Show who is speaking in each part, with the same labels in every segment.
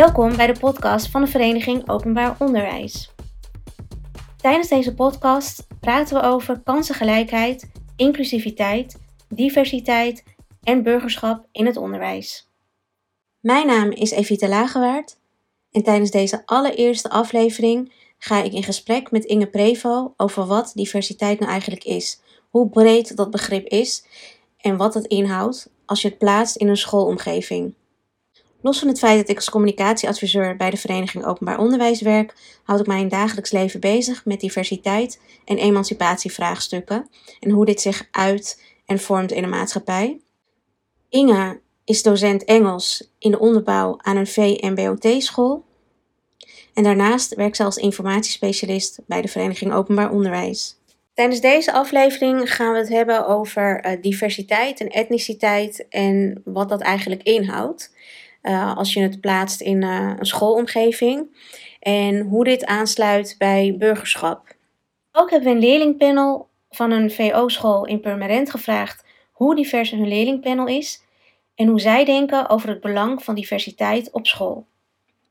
Speaker 1: Welkom bij de podcast van de Vereniging Openbaar Onderwijs. Tijdens deze podcast praten we over kansengelijkheid, inclusiviteit, diversiteit en burgerschap in het onderwijs. Mijn naam is Evita Lagewaard en tijdens deze allereerste aflevering ga ik in gesprek met Inge Prevo over wat diversiteit nou eigenlijk is, hoe breed dat begrip is en wat het inhoudt als je het plaatst in een schoolomgeving. Los van het feit dat ik als communicatieadviseur bij de Vereniging Openbaar Onderwijs werk, houd ik mij in dagelijks leven bezig met diversiteit en emancipatievraagstukken en hoe dit zich uit en vormt in de maatschappij. Inge is docent Engels in de onderbouw aan een VMBOT-school. En daarnaast werkt ze als informatiespecialist bij de Vereniging Openbaar Onderwijs. Tijdens deze aflevering gaan we het hebben over uh, diversiteit en etniciteit en wat dat eigenlijk inhoudt. Uh, als je het plaatst in uh, een schoolomgeving en hoe dit aansluit bij burgerschap. Ook hebben we een leerlingpanel van een VO-school in Purmerend gevraagd hoe divers hun leerlingpanel is en hoe zij denken over het belang van diversiteit op school.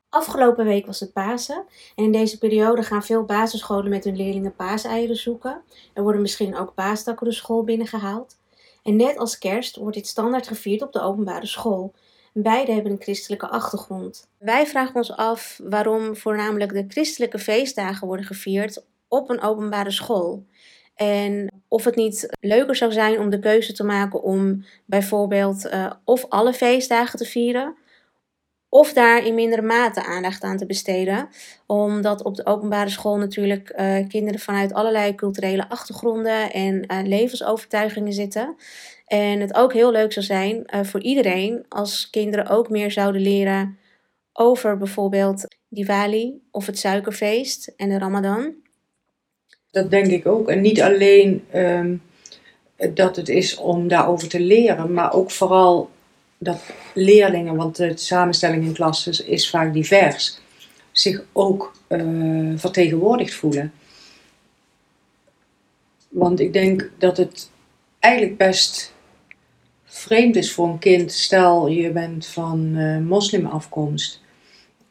Speaker 1: Afgelopen week was het Pasen en in deze periode gaan veel basisscholen met hun leerlingen paaseieren zoeken. Er worden misschien ook paastakken de school binnengehaald. En net als kerst wordt dit standaard gevierd op de openbare school. Beide hebben een christelijke achtergrond. Wij vragen ons af waarom voornamelijk de christelijke feestdagen worden gevierd op een openbare school. En of het niet leuker zou zijn om de keuze te maken om bijvoorbeeld uh, of alle feestdagen te vieren, of daar in mindere mate aandacht aan te besteden. Omdat op de openbare school natuurlijk uh, kinderen vanuit allerlei culturele achtergronden en uh, levensovertuigingen zitten. En het ook heel leuk zou zijn uh, voor iedereen als kinderen ook meer zouden leren over bijvoorbeeld Diwali of het suikerfeest en de Ramadan.
Speaker 2: Dat denk ik ook. En niet alleen um, dat het is om daarover te leren, maar ook vooral dat leerlingen, want de samenstelling in klassen is vaak divers, zich ook uh, vertegenwoordigd voelen. Want ik denk dat het eigenlijk best vreemd is voor een kind. Stel je bent van uh, moslimafkomst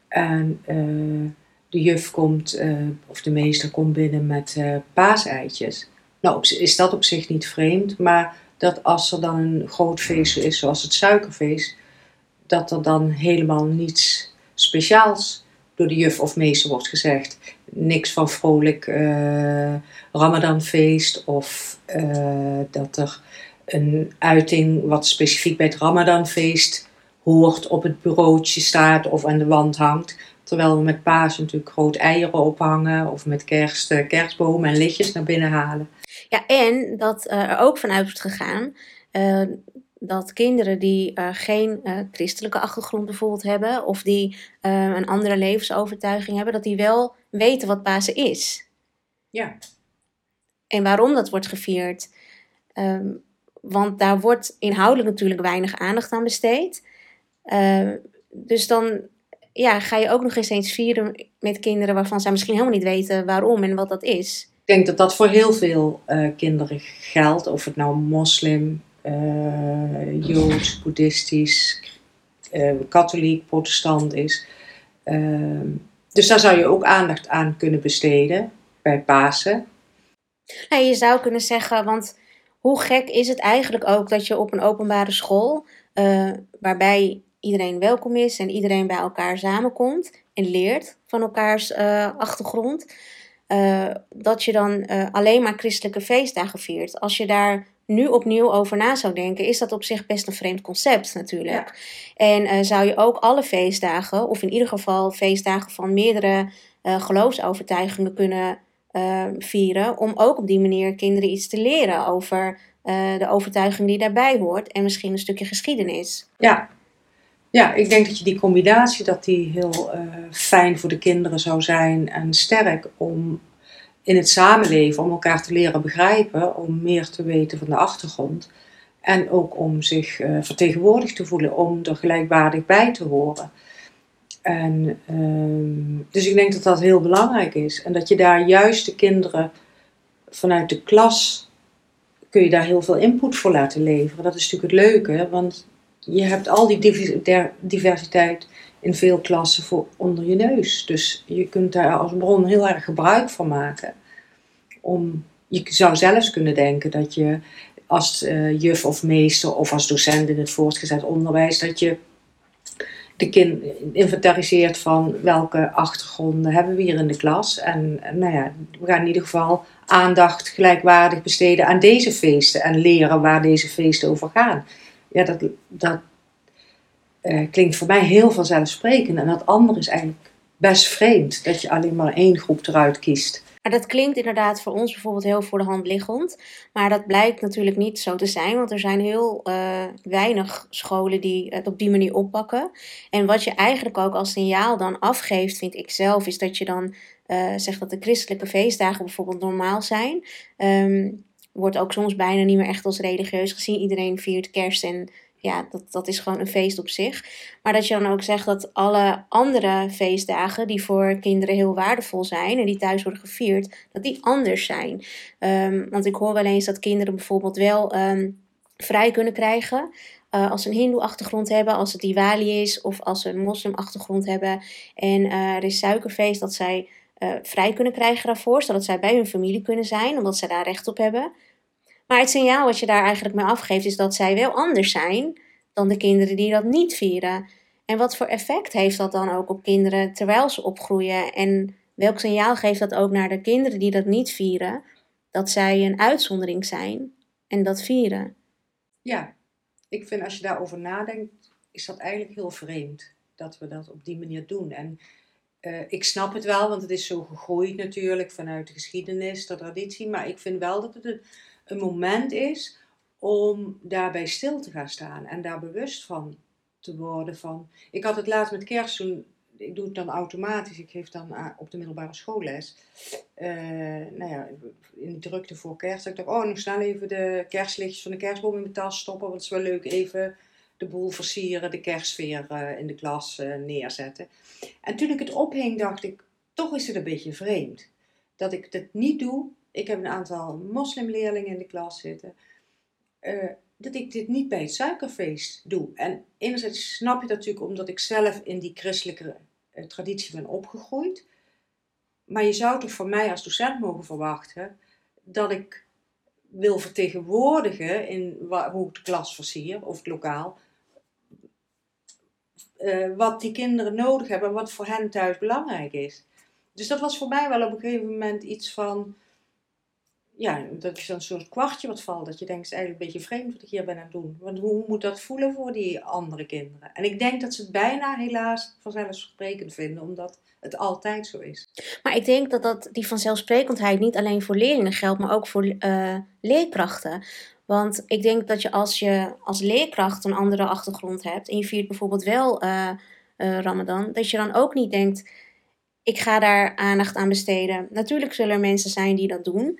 Speaker 2: en uh, de juf komt, of de meester komt binnen met paaseitjes. Nou, is dat op zich niet vreemd, maar dat als er dan een groot feest is, zoals het suikerfeest, dat er dan helemaal niets speciaals door de juf of meester wordt gezegd. Niks van vrolijk uh, Ramadanfeest of uh, dat er een uiting wat specifiek bij het Ramadanfeest hoort op het bureautje staat of aan de wand hangt. Terwijl we met paas natuurlijk groot eieren ophangen of met kerst, uh, kerstbomen en lichtjes naar binnen halen.
Speaker 1: Ja, en dat uh, er ook vanuit wordt gegaan uh, dat kinderen die uh, geen christelijke achtergrond bijvoorbeeld hebben, of die een andere levensovertuiging hebben, dat die wel weten wat Pasen is.
Speaker 2: Ja.
Speaker 1: En waarom dat wordt gevierd. Um, want daar wordt inhoudelijk natuurlijk weinig aandacht aan besteed. dus dan ja, ga je ook nog eens eens vieren met kinderen waarvan zij misschien helemaal niet weten waarom en wat dat is
Speaker 2: denk dat dat voor heel veel uh, kinderen geldt. Of het nou moslim, uh, joods, boeddhistisch, uh, katholiek, protestant is. Ehm, dus daar zou je ook aandacht aan kunnen besteden bij Pasen.
Speaker 1: Nou, je zou kunnen zeggen, want hoe gek is het eigenlijk ook dat je op een openbare school, waarbij iedereen welkom is en iedereen bij elkaar samenkomt en leert van elkaars achtergrond, uh, dat je dan uh, alleen maar christelijke feestdagen viert. Als je daar nu opnieuw over na zou denken, is dat op zich best een vreemd concept natuurlijk. Ja. En uh, zou je ook alle feestdagen, of in ieder geval feestdagen van meerdere geloofsovertuigingen kunnen vieren, om ook op die manier kinderen iets te leren over de overtuiging die daarbij hoort en misschien een stukje geschiedenis.
Speaker 2: Ja, ja, ik denk dat je die combinatie dat die heel uh, fijn voor de kinderen zou zijn en sterk om in het samenleven, om elkaar te leren begrijpen, om meer te weten van de achtergrond en ook om zich uh, vertegenwoordigd te voelen, om er gelijkwaardig bij te horen. En, uh, dus ik denk dat dat heel belangrijk is en dat je daar juist de kinderen vanuit de klas kun je daar heel veel input voor laten leveren. Dat is natuurlijk het leuke, want je hebt al die diversiteit in veel klassen voor onder je neus. Dus je kunt daar als bron heel erg gebruik van maken. Om, je zou zelfs kunnen denken dat je als uh, juf of meester of als docent in het voortgezet onderwijs, dat je de kind inventariseert van welke achtergronden hebben we hier in de klas. En nou ja, we gaan in ieder geval aandacht gelijkwaardig besteden aan deze feesten en leren waar deze feesten over gaan. Ja, dat, uh, klinkt voor mij heel vanzelfsprekend. En dat andere is eigenlijk best vreemd, dat je alleen maar één groep eruit kiest.
Speaker 1: Maar dat klinkt inderdaad voor ons bijvoorbeeld heel voor de hand liggend. Maar dat blijkt natuurlijk niet zo te zijn, want er zijn heel uh, weinig scholen die het op die manier oppakken. En wat je eigenlijk ook als signaal dan afgeeft, vind ik zelf, is dat je dan uh, zegt dat de christelijke feestdagen bijvoorbeeld normaal zijn. Um, wordt ook soms bijna niet meer echt als religieus gezien. Iedereen viert kerst en ja, dat, dat is gewoon een feest op zich. Maar dat je dan ook zegt dat alle andere feestdagen die voor kinderen heel waardevol zijn en die thuis worden gevierd, dat die anders zijn. Um, want ik hoor wel eens dat kinderen bijvoorbeeld wel um, vrij kunnen krijgen. Uh, als ze een hindoe-achtergrond hebben, als het Diwali is of als ze een moslim-achtergrond hebben en uh, er is suikerfeest, dat zij uh, vrij kunnen krijgen daarvoor, zodat zij bij hun familie kunnen zijn, omdat ze daar recht op hebben. Maar het signaal wat je daar eigenlijk mee afgeeft is dat zij wel anders zijn dan de kinderen die dat niet vieren. En wat voor effect heeft dat dan ook op kinderen terwijl ze opgroeien? En welk signaal geeft dat ook naar de kinderen die dat niet vieren? Dat zij een uitzondering zijn en dat vieren.
Speaker 2: Ja, ik vind als je daarover nadenkt, is dat eigenlijk heel vreemd dat we dat op die manier doen. En uh, ik snap het wel, want het is zo gegroeid natuurlijk vanuit de geschiedenis, de traditie. Maar ik vind wel dat het een, een moment is om daarbij stil te gaan staan en daar bewust van te worden. Van. Ik had het laatst met kerst toen, ik doe het dan automatisch, ik geef dan op de middelbare schoolles. Uh, nou ja, in de drukte voor kerst. Ik dacht, oh, nog snel even de kerstlichtjes van de kerstboom in mijn tas stoppen, want het is wel leuk even de boel versieren, de kerstsfeer uh, in de klas uh, neerzetten. En toen ik het ophing, dacht ik, toch is het een beetje vreemd. Dat ik het niet doe ik heb een aantal moslimleerlingen in de klas zitten, uh, dat ik dit niet bij het suikerfeest doe. En enerzijds snap je dat natuurlijk omdat ik zelf in die christelijke uh, traditie ben opgegroeid. Maar je zou toch van mij als docent mogen verwachten dat ik wil vertegenwoordigen in hoe ik de klas versier of het lokaal. Uh, wat die kinderen nodig hebben en wat voor hen thuis belangrijk is. Dus dat was voor mij wel op een gegeven moment iets van ja, dat is een soort kwartje wat valt. Dat je denkt, het is eigenlijk een beetje vreemd wat ik hier ben aan het doen. Want hoe moet dat voelen voor die andere kinderen? En ik denk dat ze het bijna helaas vanzelfsprekend vinden, omdat het altijd zo is.
Speaker 1: Maar ik denk dat, dat die vanzelfsprekendheid niet alleen voor leerlingen geldt, maar ook voor uh, leerkrachten. Want ik denk dat je als je als leerkracht een andere achtergrond hebt en je viert bijvoorbeeld wel uh, uh, Ramadan, dat je dan ook niet denkt, ik ga daar aandacht aan besteden. Natuurlijk zullen er mensen zijn die dat doen.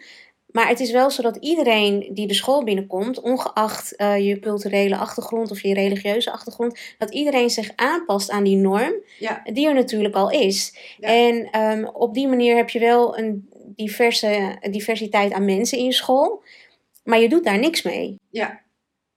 Speaker 1: Maar het is wel zo dat iedereen die de school binnenkomt, ongeacht uh, je culturele achtergrond of je religieuze achtergrond, dat iedereen zich aanpast aan die norm ja. die er natuurlijk al is. En um, op die manier heb je wel een diverse, diversiteit aan mensen in je school, maar je doet daar niks mee.
Speaker 2: Ja,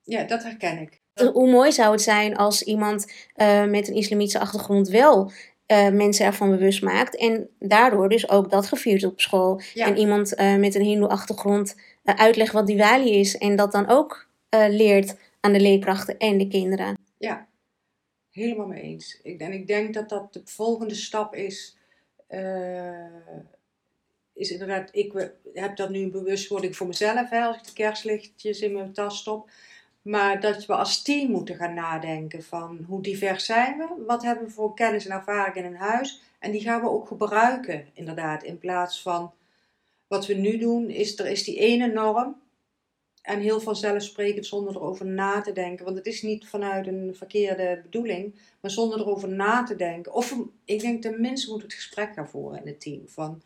Speaker 2: ja dat herken ik.
Speaker 1: Hoe mooi zou het zijn als iemand uh, met een islamitische achtergrond wel uh, mensen ervan bewust maakt. En daardoor dus ook dat gevierd op school. En iemand uh, met een hindoe-achtergrond uh, uitlegt wat Diwali is. En dat dan ook leert aan de leerkrachten en de kinderen.
Speaker 2: Ja, helemaal mee eens. Ik, en ik denk dat dat de volgende stap is. is inderdaad, ik heb dat nu een bewustwording voor mezelf. Hè, als ik de kerstlichtjes in mijn tas stop maar dat we als team moeten gaan nadenken van hoe divers zijn we? Wat hebben we voor kennis en ervaring in een huis? En die gaan we ook gebruiken, inderdaad. In plaats van wat we nu doen, is er is die ene norm. En heel vanzelfsprekend zonder erover na te denken. Want het is niet vanuit een verkeerde bedoeling, maar zonder erover na te denken. Of ik denk tenminste moet het gesprek gaan voeren in het team. Van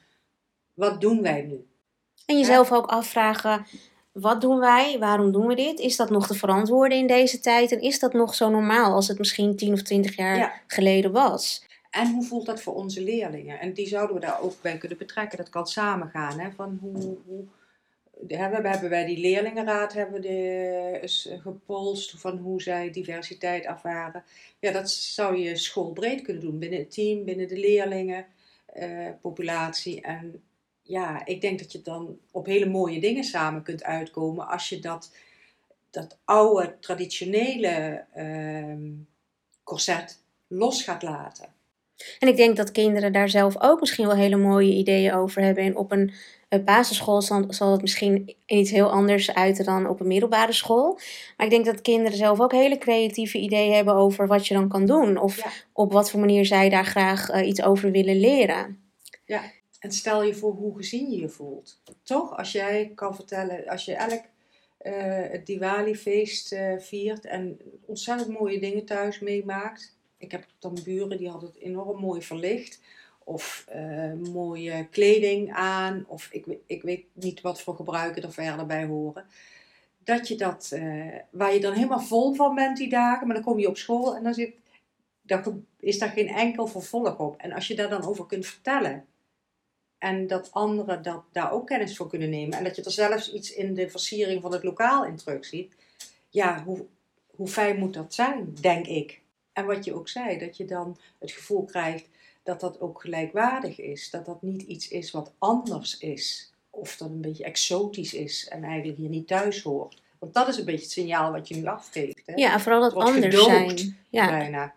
Speaker 2: wat doen wij nu?
Speaker 1: En jezelf ook afvragen wat doen wij? Waarom doen we dit? Is dat nog te verantwoorden in deze tijd? En is dat nog zo normaal als het misschien 10 of 20 jaar geleden was?
Speaker 2: En hoe voelt dat voor onze leerlingen? En die zouden we daar ook bij kunnen betrekken. Dat kan samengaan. Hè? Van hoe, hoe we hebben bij die leerlingenraad hebben de, eens gepolst van hoe zij diversiteit ervaren. Ja, dat zou je schoolbreed kunnen doen, binnen het team, binnen de leerlingen, eh, populatie. En ja, ik denk dat je dan op hele mooie dingen samen kunt uitkomen als je dat, dat oude, traditionele uh, corset los gaat laten.
Speaker 1: En ik denk dat kinderen daar zelf ook misschien wel hele mooie ideeën over hebben. En op een, basisschool zal, zal het misschien iets heel anders uiten dan op een middelbare school. Maar ik denk dat kinderen zelf ook hele creatieve ideeën hebben over wat je dan kan doen. Of op wat voor manier zij daar graag uh, iets over willen leren.
Speaker 2: Ja, en stel je voor hoe gezien je je voelt. Toch, als jij kan vertellen, als je elk uh, het Diwali-feest uh, viert en ontzettend mooie dingen thuis meemaakt ik heb dan buren die hadden het enorm mooi verlicht. Of uh, mooie kleding aan. Of ik, ik weet niet wat voor gebruiken er verder bij horen. Dat je dat, waar je dan helemaal vol van bent die dagen. Maar dan kom je op school en dan zit, is daar geen enkel vervolg op. En als je daar dan over kunt vertellen. En dat anderen dat, daar ook kennis voor kunnen nemen. En dat je er zelfs iets in de versiering van het lokaal in terug ziet. Ja, hoe, hoe fijn moet dat zijn, denk ik. En wat je ook zei, dat je dan het gevoel krijgt dat dat ook gelijkwaardig is. Dat dat niet iets is wat anders is. Of dat een beetje exotisch is en eigenlijk hier niet thuis hoort. Want dat is een beetje het signaal wat je nu afgeeft. Hè?
Speaker 1: Ja, vooral dat anders zijn. Ja.
Speaker 2: Bijna.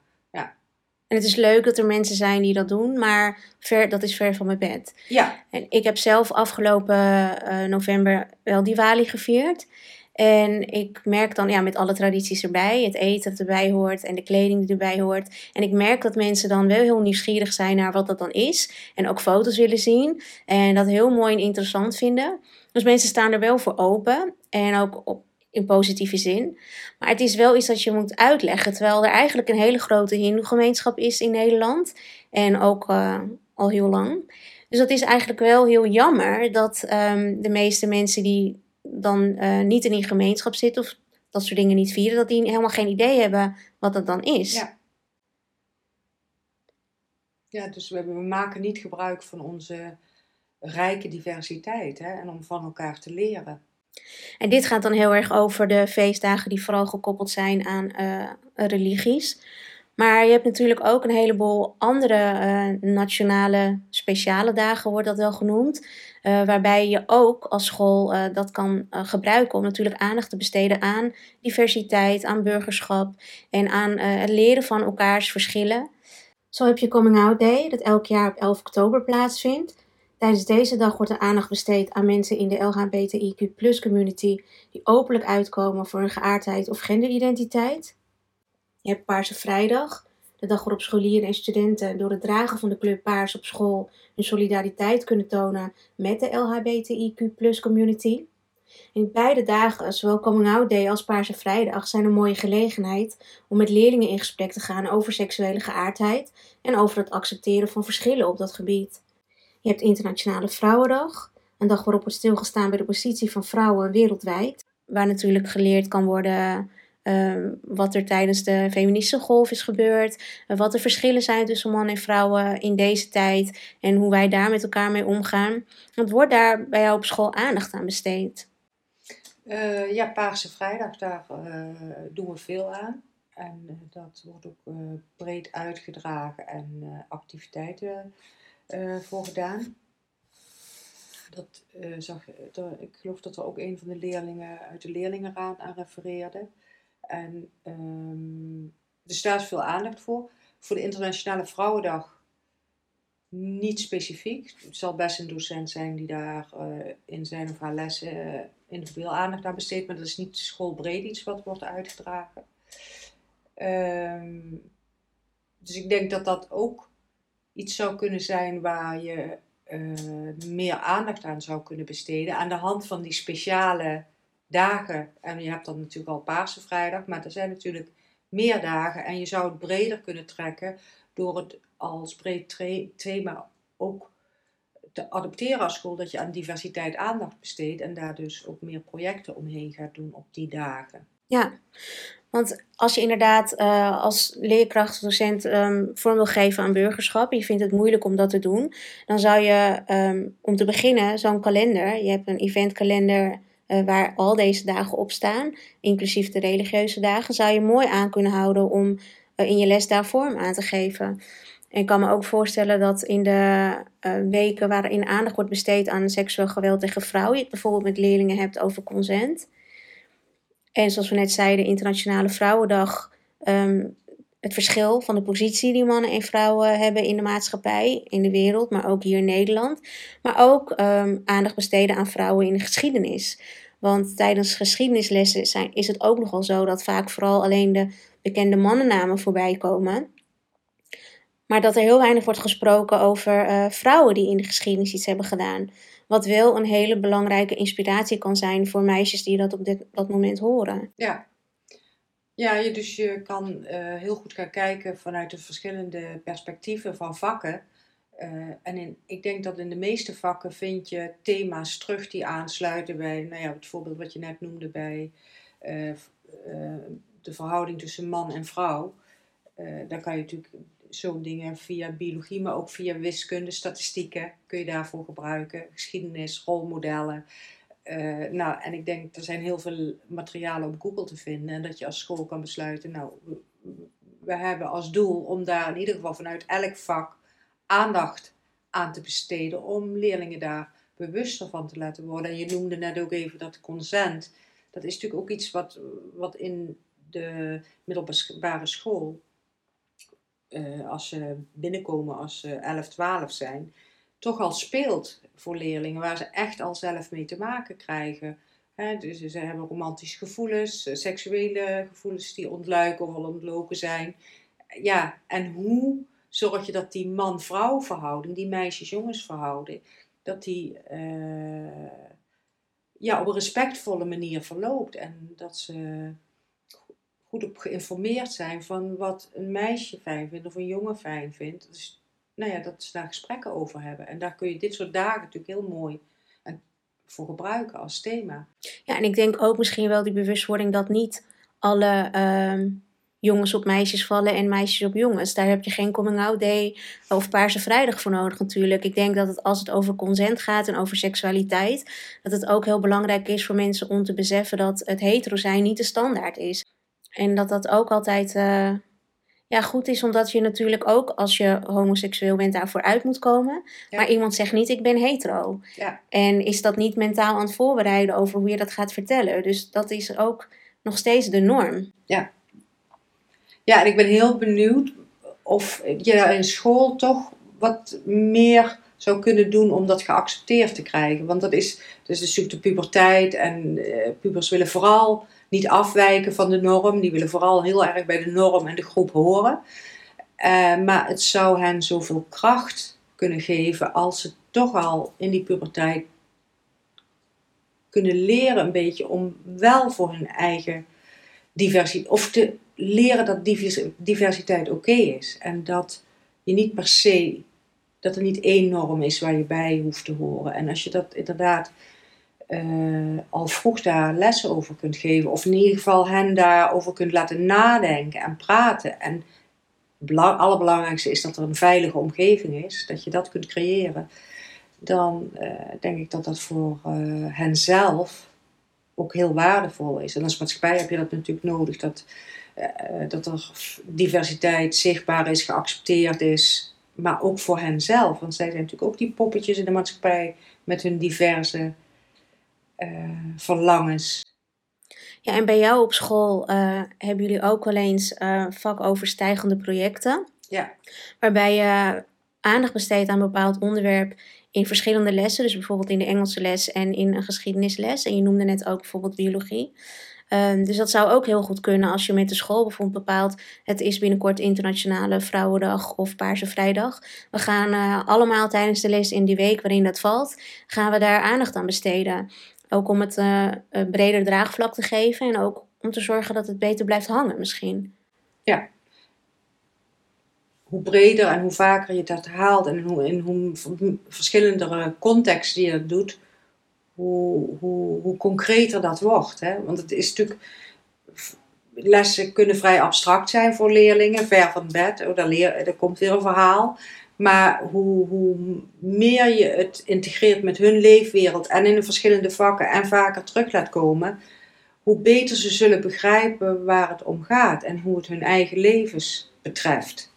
Speaker 1: En het is leuk dat er mensen zijn die dat doen, maar ver, dat is ver van mijn bed.
Speaker 2: Ja.
Speaker 1: En ik heb zelf afgelopen uh, november wel Diwali gevierd. En ik merk dan, ja, met alle tradities erbij, het eten dat erbij hoort en de kleding die erbij hoort. En ik merk dat mensen dan wel heel nieuwsgierig zijn naar wat dat dan is. En ook foto's willen zien. En dat heel mooi en interessant vinden. Dus mensen staan er wel voor open. En ook op, in positieve zin. Maar het is wel iets dat je moet uitleggen. Terwijl er eigenlijk een hele grote hindoe-gemeenschap is in Nederland. En ook uh, al heel lang. Dus dat is eigenlijk wel heel jammer dat um, de meeste mensen die dan uh, niet in die gemeenschap zitten of dat soort dingen niet vieren, dat die helemaal geen idee hebben wat dat dan is.
Speaker 2: Ja, ja dus we, we maken niet gebruik van onze rijke diversiteit hè, en om van elkaar te leren.
Speaker 1: En dit gaat dan heel erg over de feestdagen die vooral gekoppeld zijn aan uh, religies. Maar je hebt natuurlijk ook een heleboel andere uh, nationale speciale dagen, wordt dat wel genoemd. Uh, waarbij je ook als school dat kan gebruiken om natuurlijk aandacht te besteden aan diversiteit, aan burgerschap en aan het leren van elkaars verschillen. Zo heb je Coming Out Day, dat elk jaar op 11 oktober plaatsvindt. Tijdens deze dag wordt er aandacht besteed aan mensen in de LHBTIQ community die openlijk uitkomen voor hun geaardheid of genderidentiteit. Je hebt Paarse Vrijdag, de dag waarop scholieren en studenten door het dragen van de kleur paars op school hun solidariteit kunnen tonen met de LHBTIQ community. In beide dagen, zowel Coming Out Day als Paarse Vrijdag, zijn een mooie gelegenheid om met leerlingen in gesprek te gaan over seksuele geaardheid en over het accepteren van verschillen op dat gebied. Je hebt Internationale Vrouwendag, een dag waarop wordt stilgestaan bij de positie van vrouwen wereldwijd, waar natuurlijk geleerd kan worden Ehm, wat er tijdens de feministische golf is gebeurd. Wat de verschillen zijn tussen mannen en vrouwen in deze tijd. En hoe wij daar met elkaar mee omgaan. Want wordt daar bij jou op school aandacht aan besteed?
Speaker 2: Uh, ja, Paarse Vrijdag, daar uh, doen we veel aan. En dat wordt ook breed uitgedragen en activiteiten voor gedaan. Dat zag, ik geloof dat er ook een van de leerlingen uit de leerlingenraad aan refereerde. En um, er staat veel aandacht voor. Voor de Internationale Vrouwendag niet specifiek. Het zal best een docent zijn die daar in zijn of haar lessen uh, individueel aandacht aan besteedt, maar dat is niet schoolbreed iets wat wordt uitgedragen. Um, dus ik denk dat dat ook iets zou kunnen zijn waar je uh, meer aandacht aan zou kunnen besteden. Aan de hand van die speciale dagen. En je hebt dan natuurlijk al Paarse Vrijdag, maar er zijn natuurlijk meer dagen. En je zou het breder kunnen trekken door het als breed thema ook te adopteren als school. Dat je aan diversiteit aandacht besteedt en daar dus ook meer projecten omheen gaat doen op die dagen.
Speaker 1: Ja, want als je inderdaad uh, als leerkracht, docent um, vorm wil geven aan burgerschap, en je vindt het moeilijk om dat te doen, dan zou je um, om te beginnen zo'n kalender, je hebt een eventkalender uh, waar al deze dagen op staan, inclusief de religieuze dagen, zou je mooi aan kunnen houden om uh, in je les daar vorm aan te geven. En ik kan me ook voorstellen dat in de weken waarin aandacht wordt besteed aan seksueel geweld tegen vrouwen, je het bijvoorbeeld met leerlingen hebt over consent en zoals we net zeiden, Internationale Vrouwendag, ehm, het verschil van de positie die mannen en vrouwen hebben in de maatschappij, in de wereld, maar ook hier in Nederland. Maar ook ehm, aandacht besteden aan vrouwen in de geschiedenis. Want tijdens geschiedenislessen is het ook nogal zo dat vaak vooral alleen de bekende mannennamen voorbij komen. Maar dat er heel weinig wordt gesproken over uh, vrouwen die in de geschiedenis iets hebben gedaan. Wat wel een hele belangrijke inspiratie kan zijn voor meisjes die dat op dit, dat moment horen.
Speaker 2: Ja, ja je, dus je kan uh, heel goed gaan kijken vanuit de verschillende perspectieven van vakken. Uh, en in, ik denk dat in de meeste vakken vind je thema's terug die aansluiten bij, nou ja, het voorbeeld wat je net noemde bij uh, de verhouding tussen man en vrouw. daar kan je natuurlijk zo'n dingen via biologie, maar ook via wiskunde, statistieken kun je daarvoor gebruiken. Geschiedenis, rolmodellen. Uh, nou, en ik denk, er zijn heel veel materialen op Google te vinden. En dat je als school kan besluiten, nou, we hebben als doel om daar in ieder geval vanuit elk vak aandacht aan te besteden. Om leerlingen daar bewuster van te laten worden. En je noemde net ook even dat consent. Dat is natuurlijk ook iets wat, wat in de middelbare school uh, als ze binnenkomen als ze 11, 12 zijn, toch al speelt voor leerlingen, waar ze echt al zelf mee te maken krijgen. dus ze hebben romantische gevoelens, eh, seksuele gevoelens die ontluiken of al ontloken zijn. Ja, en hoe zorg je dat die man-vrouw verhouding, die meisjes-jongens verhouding, dat die uh, ja, op een respectvolle manier verloopt en dat ze goed op geïnformeerd zijn van wat een meisje fijn vindt of een jongen fijn vindt. Dus nou ja, dat ze daar gesprekken over hebben. En daar kun je dit soort dagen natuurlijk heel mooi voor gebruiken als thema.
Speaker 1: Ja, en ik denk ook misschien wel die bewustwording dat niet alle uh, jongens op meisjes vallen en meisjes op jongens. Daar heb je geen coming-out day of Paarse Vrijdag voor nodig natuurlijk. Ik denk dat het, als het over consent gaat en over seksualiteit, dat het ook heel belangrijk is voor mensen om te beseffen dat het hetero zijn niet de standaard is. En dat dat ook altijd uh, ja, goed is, omdat je natuurlijk ook als je homoseksueel bent daarvoor uit moet komen. Maar iemand zegt niet, ik ben hetero.
Speaker 2: Ja.
Speaker 1: En is dat niet mentaal aan het voorbereiden over hoe je dat gaat vertellen. Dus dat is ook nog steeds de norm.
Speaker 2: Ja, ja en ik ben heel benieuwd of je in school toch wat meer zou kunnen doen om dat geaccepteerd te krijgen. Want dat is, dus de de puberteit en uh, pubers willen vooral niet afwijken van de norm. Die willen vooral heel erg bij de norm en de groep horen. Uh, maar het zou hen zoveel kracht kunnen geven als ze toch al in die puberteit kunnen leren een beetje om wel voor hun eigen diversiteit, of te leren dat diversiteit oké is. En dat je niet per se, dat er niet één norm is waar je bij hoeft te horen. En als je dat inderdaad uh, al vroeg daar lessen over kunt geven. Of in ieder geval hen daarover kunt laten nadenken en praten. En het allerbelangrijkste is dat er een veilige omgeving is. Dat je dat kunt creëren. Dan uh, denk ik dat dat voor uh, hen zelf ook heel waardevol is. En als maatschappij heb je dat natuurlijk nodig. Dat, dat er diversiteit zichtbaar is, geaccepteerd is. Maar ook voor hen zelf. Want zij zijn natuurlijk ook die poppetjes in de maatschappij met hun diverse verlangens.
Speaker 1: Ja, en bij jou op school uh, hebben jullie ook wel eens uh, vakoverstijgende projecten.
Speaker 2: Ja.
Speaker 1: Waarbij je aandacht besteedt aan een bepaald onderwerp in verschillende lessen. Dus bijvoorbeeld in de Engelse les en in een geschiedenisles. En je noemde net ook bijvoorbeeld biologie. Um, dus dat zou ook heel goed kunnen als je met de school bijvoorbeeld bepaalt: het is binnenkort Internationale Vrouwendag of Paarse Vrijdag. We gaan uh, allemaal tijdens de les in die week waarin dat valt, gaan we daar aandacht aan besteden. Ook om het een breder draagvlak te geven en ook om te zorgen dat het beter blijft hangen misschien.
Speaker 2: Ja. Hoe breder en hoe vaker je dat haalt en hoe, in hoe verschillende contexten je dat doet, hoe, hoe, hoe concreter dat wordt. Hè? Want het is natuurlijk, lessen kunnen vrij abstract zijn voor leerlingen, ver van bed. Oh, daar, leer, daar komt weer een verhaal. Maar hoe, hoe meer je het integreert met hun leefwereld en in de verschillende vakken en vaker terug laat komen, hoe beter ze zullen begrijpen waar het om gaat en hoe het hun eigen levens betreft.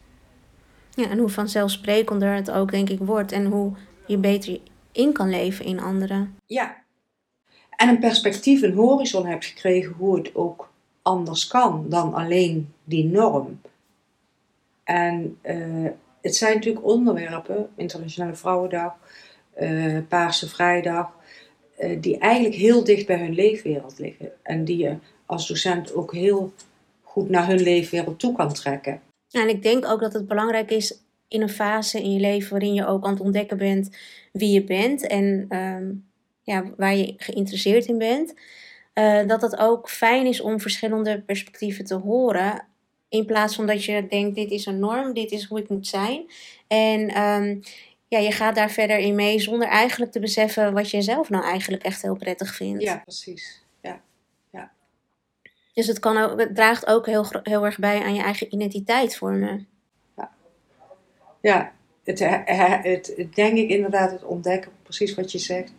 Speaker 1: Ja, en hoe vanzelfsprekender het ook, denk ik, wordt en hoe je beter in kan leven in anderen.
Speaker 2: Ja, en een perspectief, een horizon hebt gekregen hoe het ook anders kan dan alleen die norm. En uh, het zijn natuurlijk onderwerpen, Internationale Vrouwendag, uh, Paarse Vrijdag, uh, die eigenlijk heel dicht bij hun leefwereld liggen. En die je als docent ook heel goed naar hun leefwereld toe kan trekken.
Speaker 1: En ik denk ook dat het belangrijk is in een fase in je leven waarin je ook aan het ontdekken bent wie je bent en ehm, ja, waar je geïnteresseerd in bent. Uh, dat het ook fijn is om verschillende perspectieven te horen. In plaats van dat je denkt, dit is een norm, dit is hoe ik moet zijn. En um, ja, je gaat daar verder in mee zonder eigenlijk te beseffen wat je zelf nou eigenlijk echt heel prettig vindt.
Speaker 2: Ja, precies. Ja. Ja.
Speaker 1: Dus het, kan ook, het draagt ook heel, heel erg bij aan je eigen identiteit vormen.
Speaker 2: Ja, ja het, het, het, denk ik inderdaad het ontdekken, precies wat je zegt.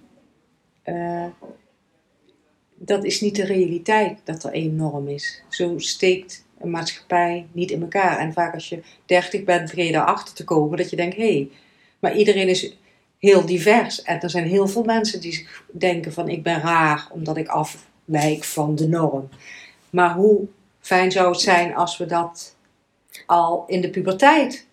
Speaker 2: Uh, dat is niet de realiteit dat er één norm is. Zo steekt een maatschappij niet in elkaar. En vaak als je dertig bent, begin je daarachter te komen dat je denkt, hé, hey, maar iedereen is heel divers. En er zijn heel veel mensen die denken van ik ben raar omdat ik afwijk van de norm. Maar hoe fijn zou het zijn als we dat al in de puberteit,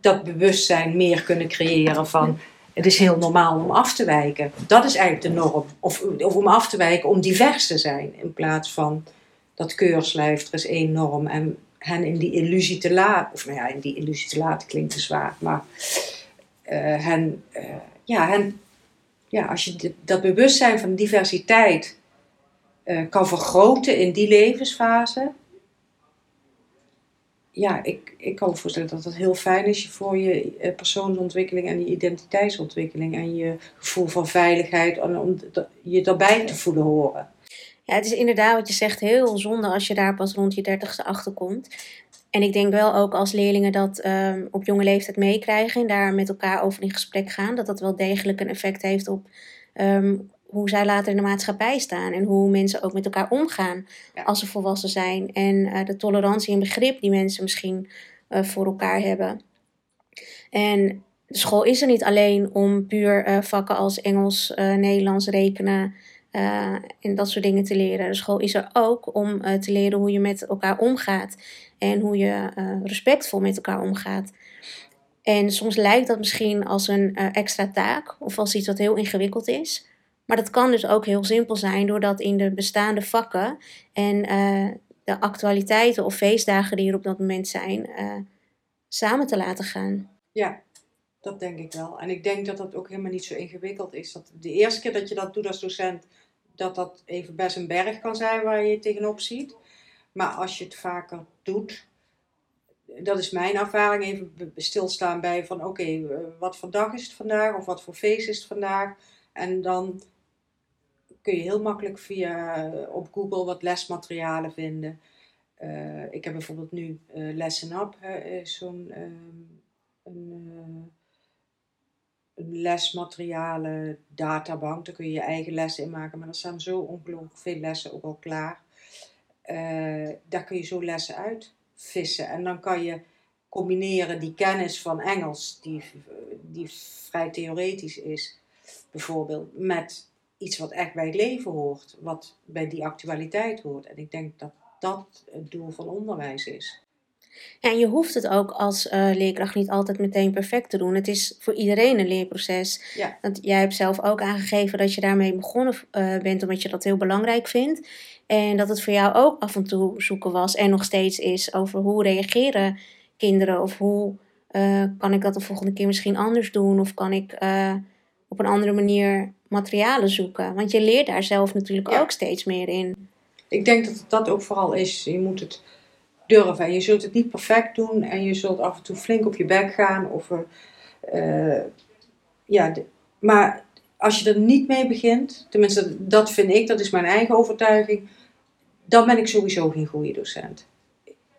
Speaker 2: dat bewustzijn meer kunnen creëren van het is heel normaal om af te wijken. Dat is eigenlijk de norm. Of, of om af te wijken om divers te zijn. In plaats van dat keurslijf, is één norm. En hen in die illusie te laten. Of nou ja, in die illusie te laten klinkt te zwaar. Maar uh, hen, uh, ja, hen, ja, als je dat bewustzijn van diversiteit uh, kan vergroten in die levensfase ja, ik, ik kan me voorstellen dat dat heel fijn is voor je eh, persoonsontwikkeling en je identiteitsontwikkeling en je gevoel van veiligheid en om je daarbij te voelen horen.
Speaker 1: Ja, het is inderdaad wat je zegt heel zonde als je daar pas rond je dertigste achter komt. En ik denk wel ook als leerlingen dat um, op jonge leeftijd meekrijgen en daar met elkaar over in gesprek gaan, dat dat wel degelijk een effect heeft op um, hoe zij later in de maatschappij staan en hoe mensen ook met elkaar omgaan als ze volwassen zijn. En uh, de tolerantie en begrip die mensen misschien uh, voor elkaar hebben. En de school is er niet alleen om puur uh, vakken als Engels, Nederlands, rekenen en dat soort dingen te leren. De school is er ook om te leren hoe je met elkaar omgaat en hoe je respectvol met elkaar omgaat. En soms lijkt dat misschien als een extra taak of als iets wat heel ingewikkeld is. Maar dat kan dus ook heel simpel zijn doordat in de bestaande vakken en de actualiteiten of feestdagen die er op dat moment zijn, samen te laten gaan.
Speaker 2: Ja, dat denk ik wel. En ik denk dat dat ook helemaal niet zo ingewikkeld is. Dat de eerste keer dat je dat doet als docent, dat dat even best een berg kan zijn waar je tegenop ziet. Maar als je het vaker doet, dat is mijn ervaring, even stilstaan bij van oké, eh, wat voor dag is het vandaag of wat voor feest is het vandaag. En dan kun je heel makkelijk via, eh, op Google wat lesmaterialen vinden. Uh, ik heb bijvoorbeeld nu uh, Lesson Up, zo'n um, een, een lesmaterialen databank. Daar kun je je eigen lessen in maken, maar er staan zo ongelooflijk veel lessen ook al klaar. daar kun je zo lessen uit vissen en dan kan je combineren die kennis van Engels, die, die vrij theoretisch is, bijvoorbeeld, met iets wat echt bij het leven hoort, wat bij die actualiteit hoort. En ik denk dat dat het doel van onderwijs is.
Speaker 1: En je hoeft het ook als uh, leerkracht niet altijd meteen perfect te doen. Het is voor iedereen een leerproces.
Speaker 2: Ja.
Speaker 1: Want jij hebt zelf ook aangegeven dat je daarmee begonnen uh, bent omdat je dat heel belangrijk vindt. En dat het voor jou ook af en toe zoeken was en nog steeds is over hoe reageren kinderen of hoe uh, kan ik dat de volgende keer misschien anders doen of kan ik op een andere manier materialen zoeken. Want je leert daar zelf natuurlijk ook steeds meer in.
Speaker 2: Ik denk dat dat ook vooral is. Je moet het durven. En je zult het niet perfect doen en je zult af en toe flink op je bek gaan. Of, uh, ja, maar als je er niet mee begint, tenminste dat vind ik, dat is mijn eigen overtuiging, dan ben ik sowieso geen goede docent.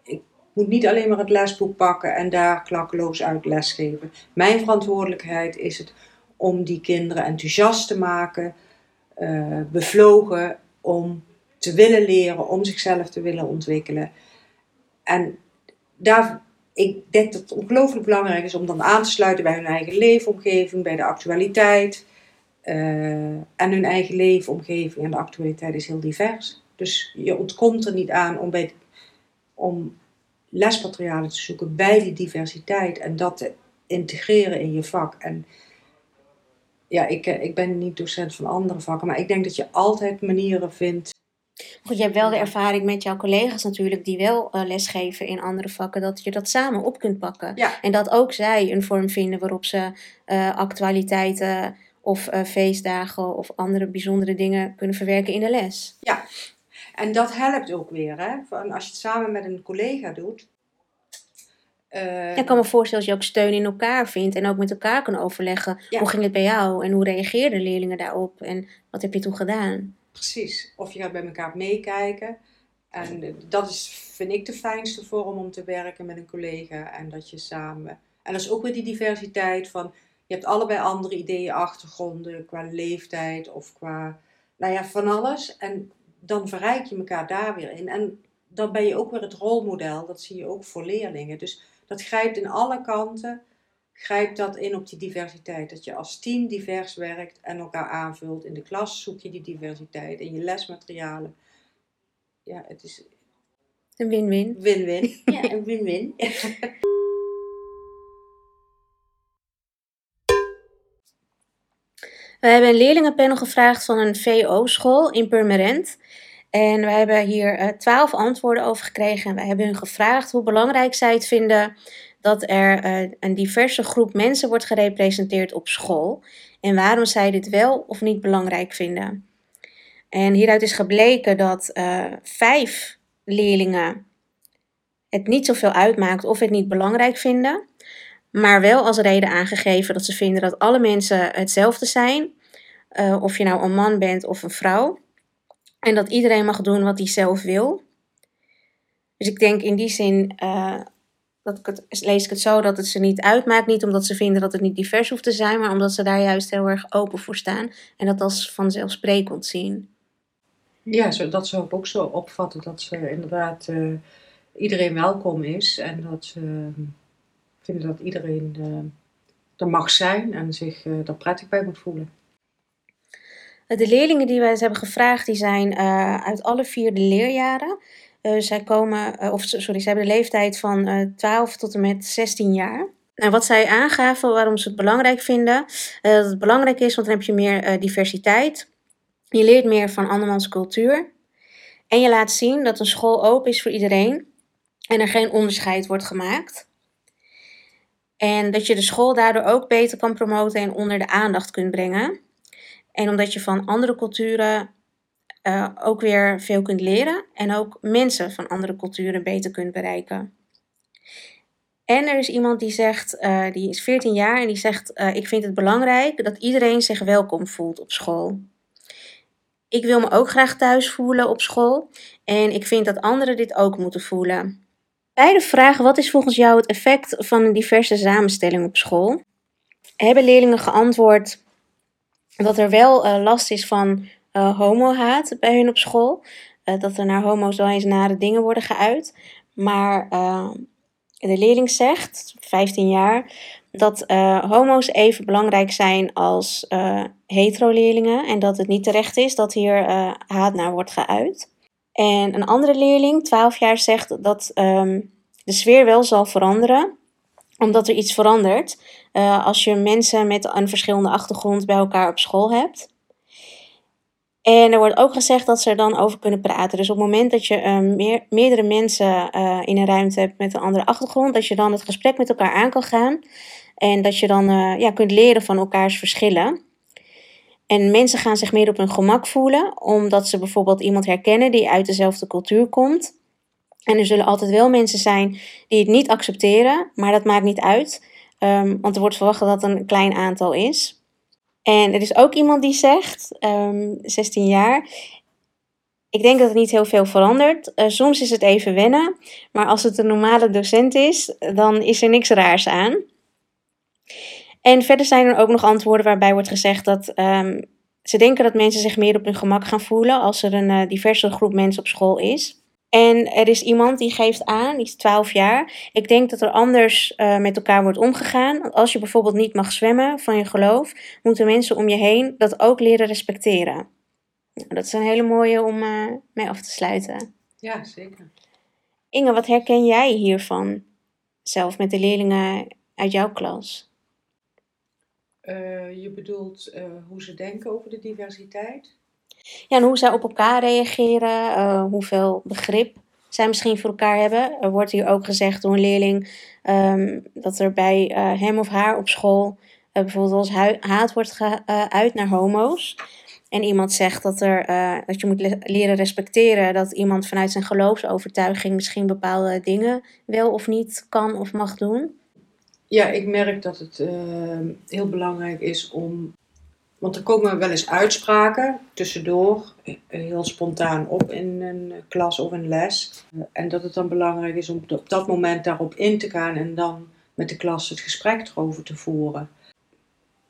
Speaker 2: Ik moet niet alleen maar het lesboek pakken en daar klakkeloos uit lesgeven. Mijn verantwoordelijkheid is het om die kinderen enthousiast te maken, uh, bevlogen om te willen leren, om zichzelf te willen ontwikkelen. En daar, ik denk dat het ongelooflijk belangrijk is om dan aan te sluiten bij hun eigen leefomgeving, bij de actualiteit. Uh, en hun eigen leefomgeving en de actualiteit is heel divers. Dus je ontkomt er niet aan om, bij, om lesmaterialen te zoeken bij die diversiteit en dat te integreren in je vak. En ja, ik, eh, ik ben niet docent van andere vakken, maar ik denk dat je altijd manieren vindt.
Speaker 1: Goed, je hebt wel de ervaring met jouw collega's natuurlijk, die wel uh, lesgeven in andere vakken, dat je dat samen op kunt pakken.
Speaker 2: Ja.
Speaker 1: En dat ook zij een vorm vinden waarop ze uh, actualiteiten of feestdagen of andere bijzondere dingen kunnen verwerken in de les.
Speaker 2: Ja, en dat helpt ook weer. Hè? Van als je het samen met een collega doet.
Speaker 1: Uh, ik kan me voorstellen dat je ook steun in elkaar vindt en ook met elkaar kan overleggen. Hoe ging het bij jou en hoe reageerden leerlingen daarop en wat heb je toen gedaan?
Speaker 2: Precies. Of je gaat bij elkaar meekijken. En dat is, vind ik, de fijnste vorm om te werken met een collega. En dat je samen. En dat is ook weer die diversiteit van. Je hebt allebei andere ideeën, achtergronden qua leeftijd of qua. Nou ja, van alles. En dan verrijk je elkaar daar weer in. En dan ben je ook weer het rolmodel. Dat zie je ook voor leerlingen. Dus dat grijpt in alle kanten. Grijpt dat in op die diversiteit. Dat je als team divers werkt en elkaar aanvult. In de klas zoek je die diversiteit. In je lesmaterialen. Ja, het is...
Speaker 1: Een win-win.
Speaker 2: Win-win. Ja, een win-win.
Speaker 1: We hebben een leerlingenpanel gevraagd van een VO-school in Purmerend. En we hebben hier uh, twaalf antwoorden over gekregen. En we hebben hun gevraagd hoe belangrijk zij het vinden dat er uh, een diverse groep mensen wordt gerepresenteerd op school. En waarom zij dit wel of niet belangrijk vinden. En hieruit is gebleken dat uh, vijf leerlingen het niet zoveel uitmaakt of het niet belangrijk vinden. Maar wel als reden aangegeven dat ze vinden dat alle mensen hetzelfde zijn. of je nou een man bent of een vrouw. En dat iedereen mag doen wat hij zelf wil. Dus ik denk in die zin, dat ik het, lees ik het zo dat het ze niet uitmaakt. Niet omdat ze vinden dat het niet divers hoeft te zijn, maar omdat ze daar juist heel erg open voor staan. En dat als vanzelfsprekend zien.
Speaker 2: Ja, zo, dat zou ik ook zo opvatten. Dat ze inderdaad uh, iedereen welkom is. En dat ze uh, vinden dat iedereen er mag zijn en zich er prettig bij moet voelen.
Speaker 1: De leerlingen die wij hebben gevraagd, die zijn uit alle vier de leerjaren. Uh, zij komen, uh, of sorry, ze hebben de leeftijd van 12 tot en met 16 jaar. En wat zij aangaven waarom ze het belangrijk vinden, dat het belangrijk is, want dan heb je meer diversiteit. Je leert meer van andermans cultuur. En je laat zien dat een school open is voor iedereen en er geen onderscheid wordt gemaakt. En dat je de school daardoor ook beter kan promoten en onder de aandacht kunt brengen. En omdat je van andere culturen uh, ook weer veel kunt leren en ook mensen van andere culturen beter kunt bereiken. En er is iemand die zegt, uh, die is 14 jaar en die zegt: uh, Ik vind het belangrijk dat iedereen zich welkom voelt op school. Ik wil me ook graag thuis voelen op school en ik vind dat anderen dit ook moeten voelen. Bij de vraag: Wat is volgens jou het effect van een diverse samenstelling op school? Hebben leerlingen geantwoord: dat er wel last is van uh, homohaat bij hun op school. Uh, dat er naar homo's wel eens nare dingen worden geuit. Maar de leerling zegt, 15 jaar, dat homo's even belangrijk zijn als hetero-leerlingen. En dat het niet terecht is dat hier haat naar wordt geuit. En een andere leerling, 12 jaar, zegt dat um, de sfeer wel zal veranderen omdat er iets verandert als je mensen met een verschillende achtergrond bij elkaar op school hebt. En er wordt ook gezegd dat ze er dan over kunnen praten. Dus op het moment dat je meer, meerdere mensen uh, in een ruimte hebt met een andere achtergrond, dat je dan het gesprek met elkaar aan kan gaan. En dat je dan ja, kunt leren van elkaars verschillen. En mensen gaan zich meer op hun gemak voelen, omdat ze bijvoorbeeld iemand herkennen die uit dezelfde cultuur komt. En er zullen altijd wel mensen zijn die het niet accepteren, maar dat maakt niet uit, um, want er wordt verwacht dat het een klein aantal is. En er is ook iemand die zegt, um, ehm, 16 jaar, Ik denk dat er niet heel veel verandert. Eh, soms is het even wennen, maar als het een normale docent is, dan is er niks raars aan. En verder zijn er ook nog antwoorden waarbij wordt gezegd dat ehm, ze denken dat mensen zich meer op hun gemak gaan voelen als er een uh, diverse groep mensen op school is. En er is iemand die geeft aan, die is 12 jaar. Ik denk dat er anders uh, met elkaar wordt omgegaan. Als je bijvoorbeeld niet mag zwemmen van je geloof, moeten mensen om je heen dat ook leren respecteren. Nou, dat is een hele mooie om uh, mee af te sluiten.
Speaker 2: Ja, zeker.
Speaker 1: Inge, wat herken jij hiervan? Zelf met de leerlingen uit jouw klas?
Speaker 2: Uh, je bedoelt hoe ze denken over de diversiteit?
Speaker 1: Ja, en hoe zij op elkaar reageren, uh, hoeveel begrip zij misschien voor elkaar hebben. Er wordt hier ook gezegd door een leerling um, dat er bij uh, hem of haar op school uh, bijvoorbeeld als haat wordt geuit naar homo's. En iemand zegt dat, er, dat je moet leren respecteren dat iemand vanuit zijn geloofsovertuiging misschien bepaalde dingen wel of niet kan of mag doen.
Speaker 2: Ja, ik merk dat het heel belangrijk is om want er komen wel eens uitspraken tussendoor, eh, heel spontaan op in een klas of een les. En dat het dan belangrijk is om op dat moment daarop in te gaan en dan met de klas het gesprek erover te voeren.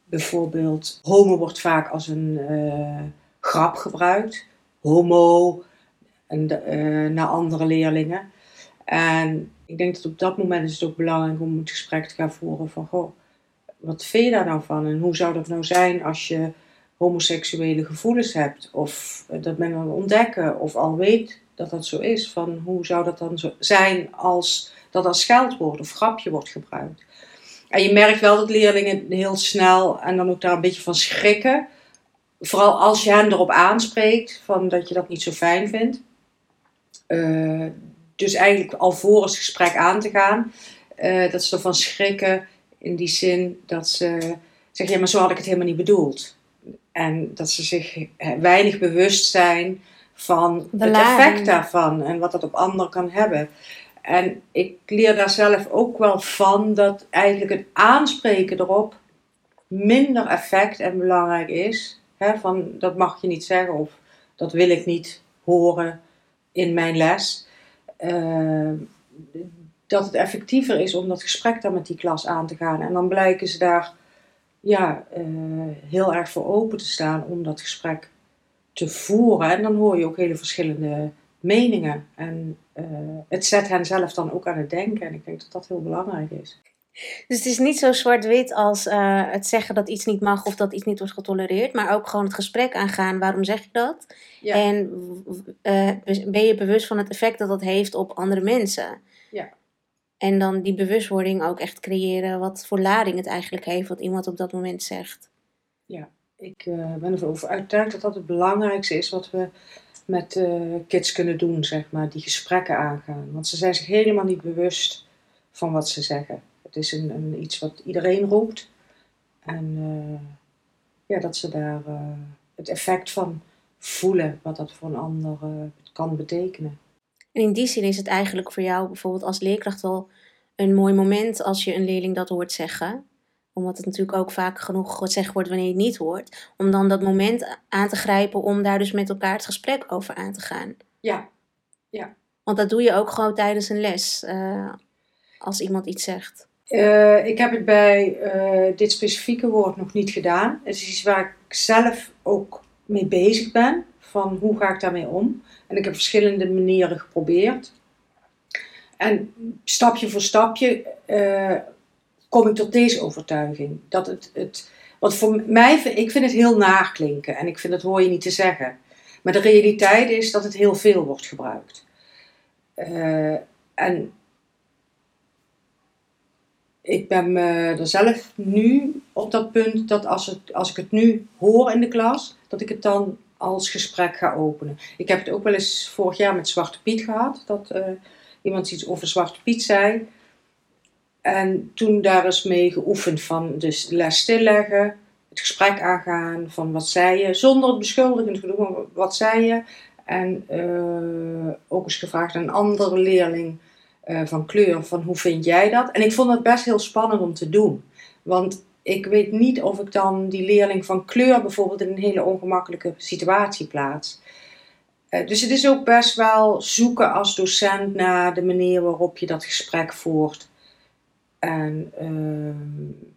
Speaker 2: Bijvoorbeeld, homo wordt vaak als een grap gebruikt. Homo en, naar andere leerlingen. En ik denk dat op dat moment is het ook belangrijk om het gesprek te gaan voeren van, goh, wat vind je daar nou van? En hoe zou dat nou zijn als je homoseksuele gevoelens hebt? Of dat men wil ontdekken of al weet dat dat zo is. Van hoe zou dat dan zijn als dat als scheldwoord of grapje wordt gebruikt? En je merkt wel dat leerlingen heel snel en dan ook daar een beetje van schrikken. Vooral als je hen erop aanspreekt van dat je dat niet zo fijn vindt. Uh, dus eigenlijk al voor het gesprek aan te gaan. Uh, dat ze ervan schrikken in die zin dat ze zeggen, ja, maar zo had ik het helemaal niet bedoeld. En dat ze zich weinig bewust zijn van het effect daarvan en wat dat op anderen kan hebben. En ik leer daar zelf ook wel van dat eigenlijk het aanspreken erop minder effect en belangrijk is. Hè, van dat mag je niet zeggen of dat wil ik niet horen in mijn les. Uh, dat het effectiever is om dat gesprek dan met die klas aan te gaan. En dan blijken ze daar ja, uh, heel erg voor open te staan om dat gesprek te voeren. En dan hoor je ook hele verschillende meningen. En uh, het zet hen zelf dan ook aan het denken. En ik denk dat dat heel belangrijk is.
Speaker 1: Dus het is niet zo zwart-wit als uh, het zeggen dat iets niet mag of dat iets niet wordt getolereerd, maar ook gewoon het gesprek aangaan. Waarom zeg je dat? Ja. En ben je bewust van het effect dat dat heeft op andere mensen? En dan die bewustwording ook echt creëren wat voor lading het eigenlijk heeft wat iemand op dat moment zegt.
Speaker 2: Ja, ik uh, ben ervan overtuigd dat dat het belangrijkste is wat we met uh, kids kunnen doen, zeg maar, die gesprekken aangaan. Want ze zijn zich helemaal niet bewust van wat ze zeggen. Het is een, een iets wat iedereen roept. En uh, ja, dat ze daar het effect van voelen, wat dat voor een ander kan betekenen.
Speaker 1: En in die zin is het eigenlijk voor jou bijvoorbeeld als leerkracht wel een mooi moment als je een leerling dat hoort zeggen. Omdat het natuurlijk ook vaak genoeg gezegd wordt wanneer je het niet hoort. Om dan dat moment aan te grijpen om daar dus met elkaar het gesprek over aan te gaan.
Speaker 2: Ja, ja.
Speaker 1: Want dat doe je ook gewoon tijdens een les, uh, als iemand iets zegt.
Speaker 2: Uh, ik heb het bij uh, dit specifieke woord nog niet gedaan. Het is iets waar ik zelf ook mee bezig ben. Van hoe ga ik daarmee om? En ik heb verschillende manieren geprobeerd. En stapje voor stapje uh, kom ik tot deze overtuiging. Dat het, het, wat voor mij, ik vind het heel naar klinken en ik vind dat hoor je niet te zeggen. Maar de realiteit is dat het heel veel wordt gebruikt. Uh, en ik ben er zelf nu op dat punt dat als, het, als ik het nu hoor in de klas, dat ik het dan als gesprek ga openen. Ik heb het ook wel eens vorig jaar met Zwarte Piet gehad, dat uh, iemand iets over Zwarte Piet zei. En toen daar eens mee geoefend van dus les stilleggen, het gesprek aangaan van wat zei je, zonder het beschuldigend te doen, wat zei je. En uh, ook eens gevraagd aan een andere leerling uh, van kleur van hoe vind jij dat? En ik vond het best heel spannend om te doen. Want ik weet niet of ik dan die leerling van kleur bijvoorbeeld in een hele ongemakkelijke situatie plaats. Eh, dus het is ook best wel zoeken als docent naar de manier waarop je dat gesprek voert. En ehm,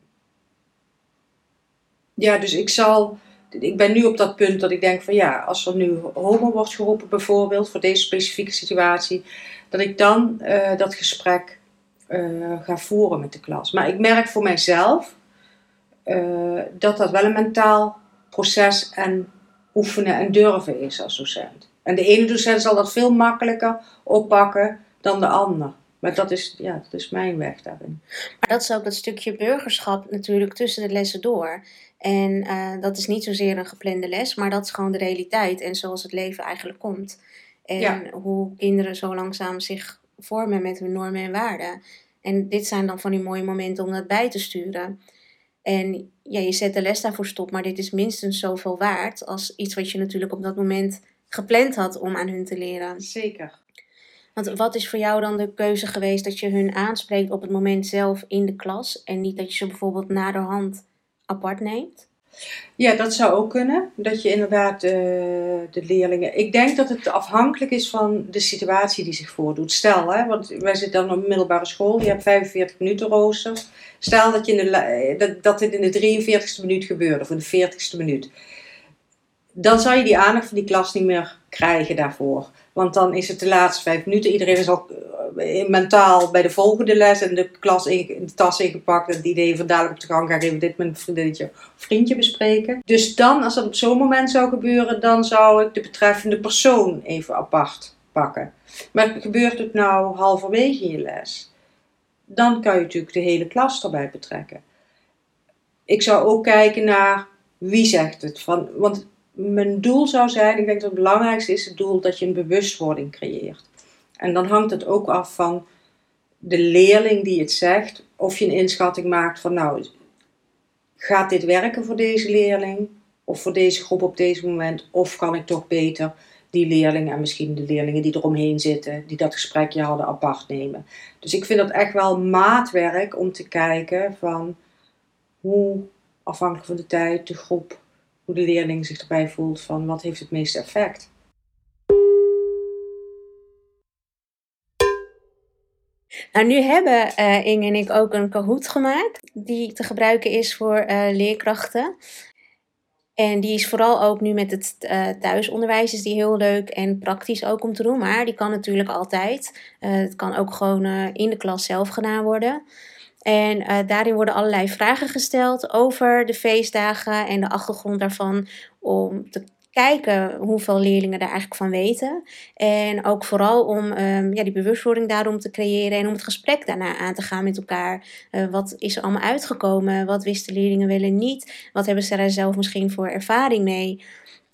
Speaker 2: ja, dus ik zal. Ik ben nu op dat punt dat ik denk van ja, als er nu homo wordt geroepen bijvoorbeeld voor deze specifieke situatie, dat ik dan uh, dat gesprek uh, ga voeren met de klas. Maar ik merk voor mijzelf uh, dat dat wel een mentaal proces en oefenen en durven is als docent. En de ene docent zal dat veel makkelijker oppakken dan de ander. Maar dat is, ja, dat is mijn weg daarin.
Speaker 1: Maar dat is ook dat stukje burgerschap natuurlijk tussen de lessen door. En uh, dat is niet zozeer een geplande les, maar dat is gewoon de realiteit en zoals het leven eigenlijk komt. En ja. hoe kinderen zo langzaam zich vormen met hun normen en waarden. En dit zijn dan van die mooie momenten om dat bij te sturen. En ja, je zet de les daarvoor stop, maar dit is minstens zoveel waard als iets wat je natuurlijk op dat moment gepland had om aan hun te leren.
Speaker 2: Zeker.
Speaker 1: Want wat is voor jou dan de keuze geweest dat je hun aanspreekt op het moment zelf in de klas en niet dat je ze bijvoorbeeld naderhand apart neemt?
Speaker 2: Ja, dat zou ook kunnen. Dat je inderdaad uh, de leerlingen. Ik denk dat het afhankelijk is van de situatie die zich voordoet. Stel, hè, want wij zitten dan op middelbare school, je hebt 45 minuten rooster. Stel dat, je in de, dat, dat dit in de 43ste minuut gebeurt of in de 40ste minuut. Dan zou je die aandacht van die klas niet meer krijgen daarvoor. Want dan is het de laatste vijf minuten. Iedereen is al eh, mentaal bij de volgende les en de klas in, de tas ingepakt. En het idee van dadelijk op de gang gaan even dit met een vriendinnetje of vriendje bespreken. Dus dan, als dat op zo'n moment zou gebeuren, dan zou ik de betreffende persoon even apart pakken. Maar gebeurt het nou halverwege je les? Dan kan je natuurlijk de hele klas erbij betrekken. Ik zou ook kijken naar wie zegt het. Van, want mijn doel zou zijn, ik denk dat het belangrijkste is het doel dat je een bewustwording creëert. En dan hangt het ook af van de leerling die het zegt, of je een inschatting maakt van nou, gaat dit werken voor deze leerling of voor deze groep op deze moment, of kan ik toch beter die leerlingen en misschien de leerlingen die eromheen zitten, die dat gesprekje hadden, apart nemen. Dus ik vind dat echt wel maatwerk om te kijken van hoe afhankelijk van de tijd, de groep, hoe de leerling zich erbij voelt van wat heeft het meeste effect.
Speaker 1: Nou, nu hebben uh, Inge en ik ook een Kahoot gemaakt die te gebruiken is voor uh, leerkrachten. En die is vooral ook nu met het uh, thuisonderwijs is die heel leuk en praktisch ook om te doen. Maar die kan natuurlijk altijd. het kan ook gewoon in de klas zelf gedaan worden. En uh, daarin worden allerlei vragen gesteld over de feestdagen en de achtergrond daarvan. Om te kijken hoeveel leerlingen daar eigenlijk van weten. En ook vooral om um, ja, die bewustwording daarom te creëren en om het gesprek daarna aan te gaan met elkaar. Uh, wat is er allemaal uitgekomen? Wat wisten leerlingen wel en niet? Wat hebben ze daar zelf misschien voor ervaring mee?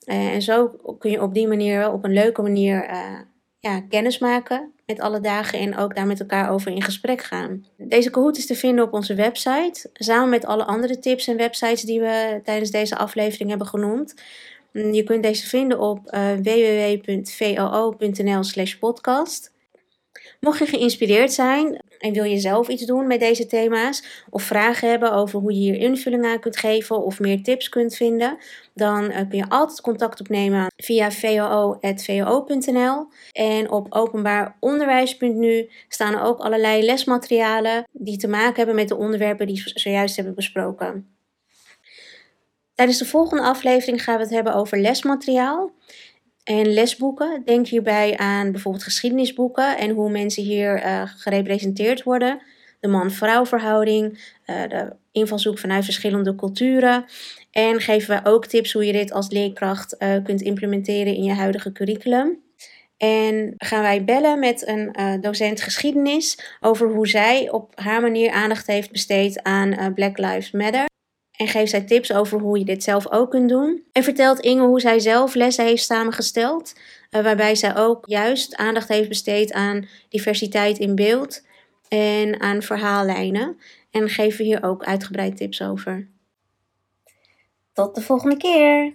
Speaker 1: Uh, en zo kun je op die manier, op een leuke manier, ja, kennis maken met alle dagen en ook daar met elkaar over in gesprek gaan. Deze Kahoot is te vinden op onze website, samen met alle andere tips en websites die we tijdens deze aflevering hebben genoemd. Mm, je kunt deze vinden op uh, www.voo.nl/slash podcast. Mocht je geïnspireerd zijn en wil je zelf iets doen met deze thema's of vragen hebben over hoe je hier invulling aan kunt geven of meer tips kunt vinden, dan uh, kun je altijd contact opnemen via voo.voo.nl. En op openbaaronderwijs.nu staan ook allerlei lesmaterialen die te maken hebben met de onderwerpen die we zojuist hebben besproken. Tijdens de volgende aflevering gaan we het hebben over lesmateriaal en lesboeken. Denk hierbij aan bijvoorbeeld geschiedenisboeken en hoe mensen hier uh, gerepresenteerd worden. De man-vrouw verhouding, uh, de invalshoek vanuit verschillende culturen. En geven we ook tips hoe je dit als leerkracht uh, kunt implementeren in je huidige curriculum. En gaan wij bellen met een docent geschiedenis over hoe zij op haar manier aandacht heeft besteed aan Black Lives Matter. En geeft zij tips over hoe je dit zelf ook kunt doen. En vertelt Inge hoe zij zelf lessen heeft samengesteld. Uh, waarbij zij ook juist aandacht heeft besteed aan diversiteit in beeld en aan verhaallijnen. En geven hier ook uitgebreid tips over. Tot de volgende keer!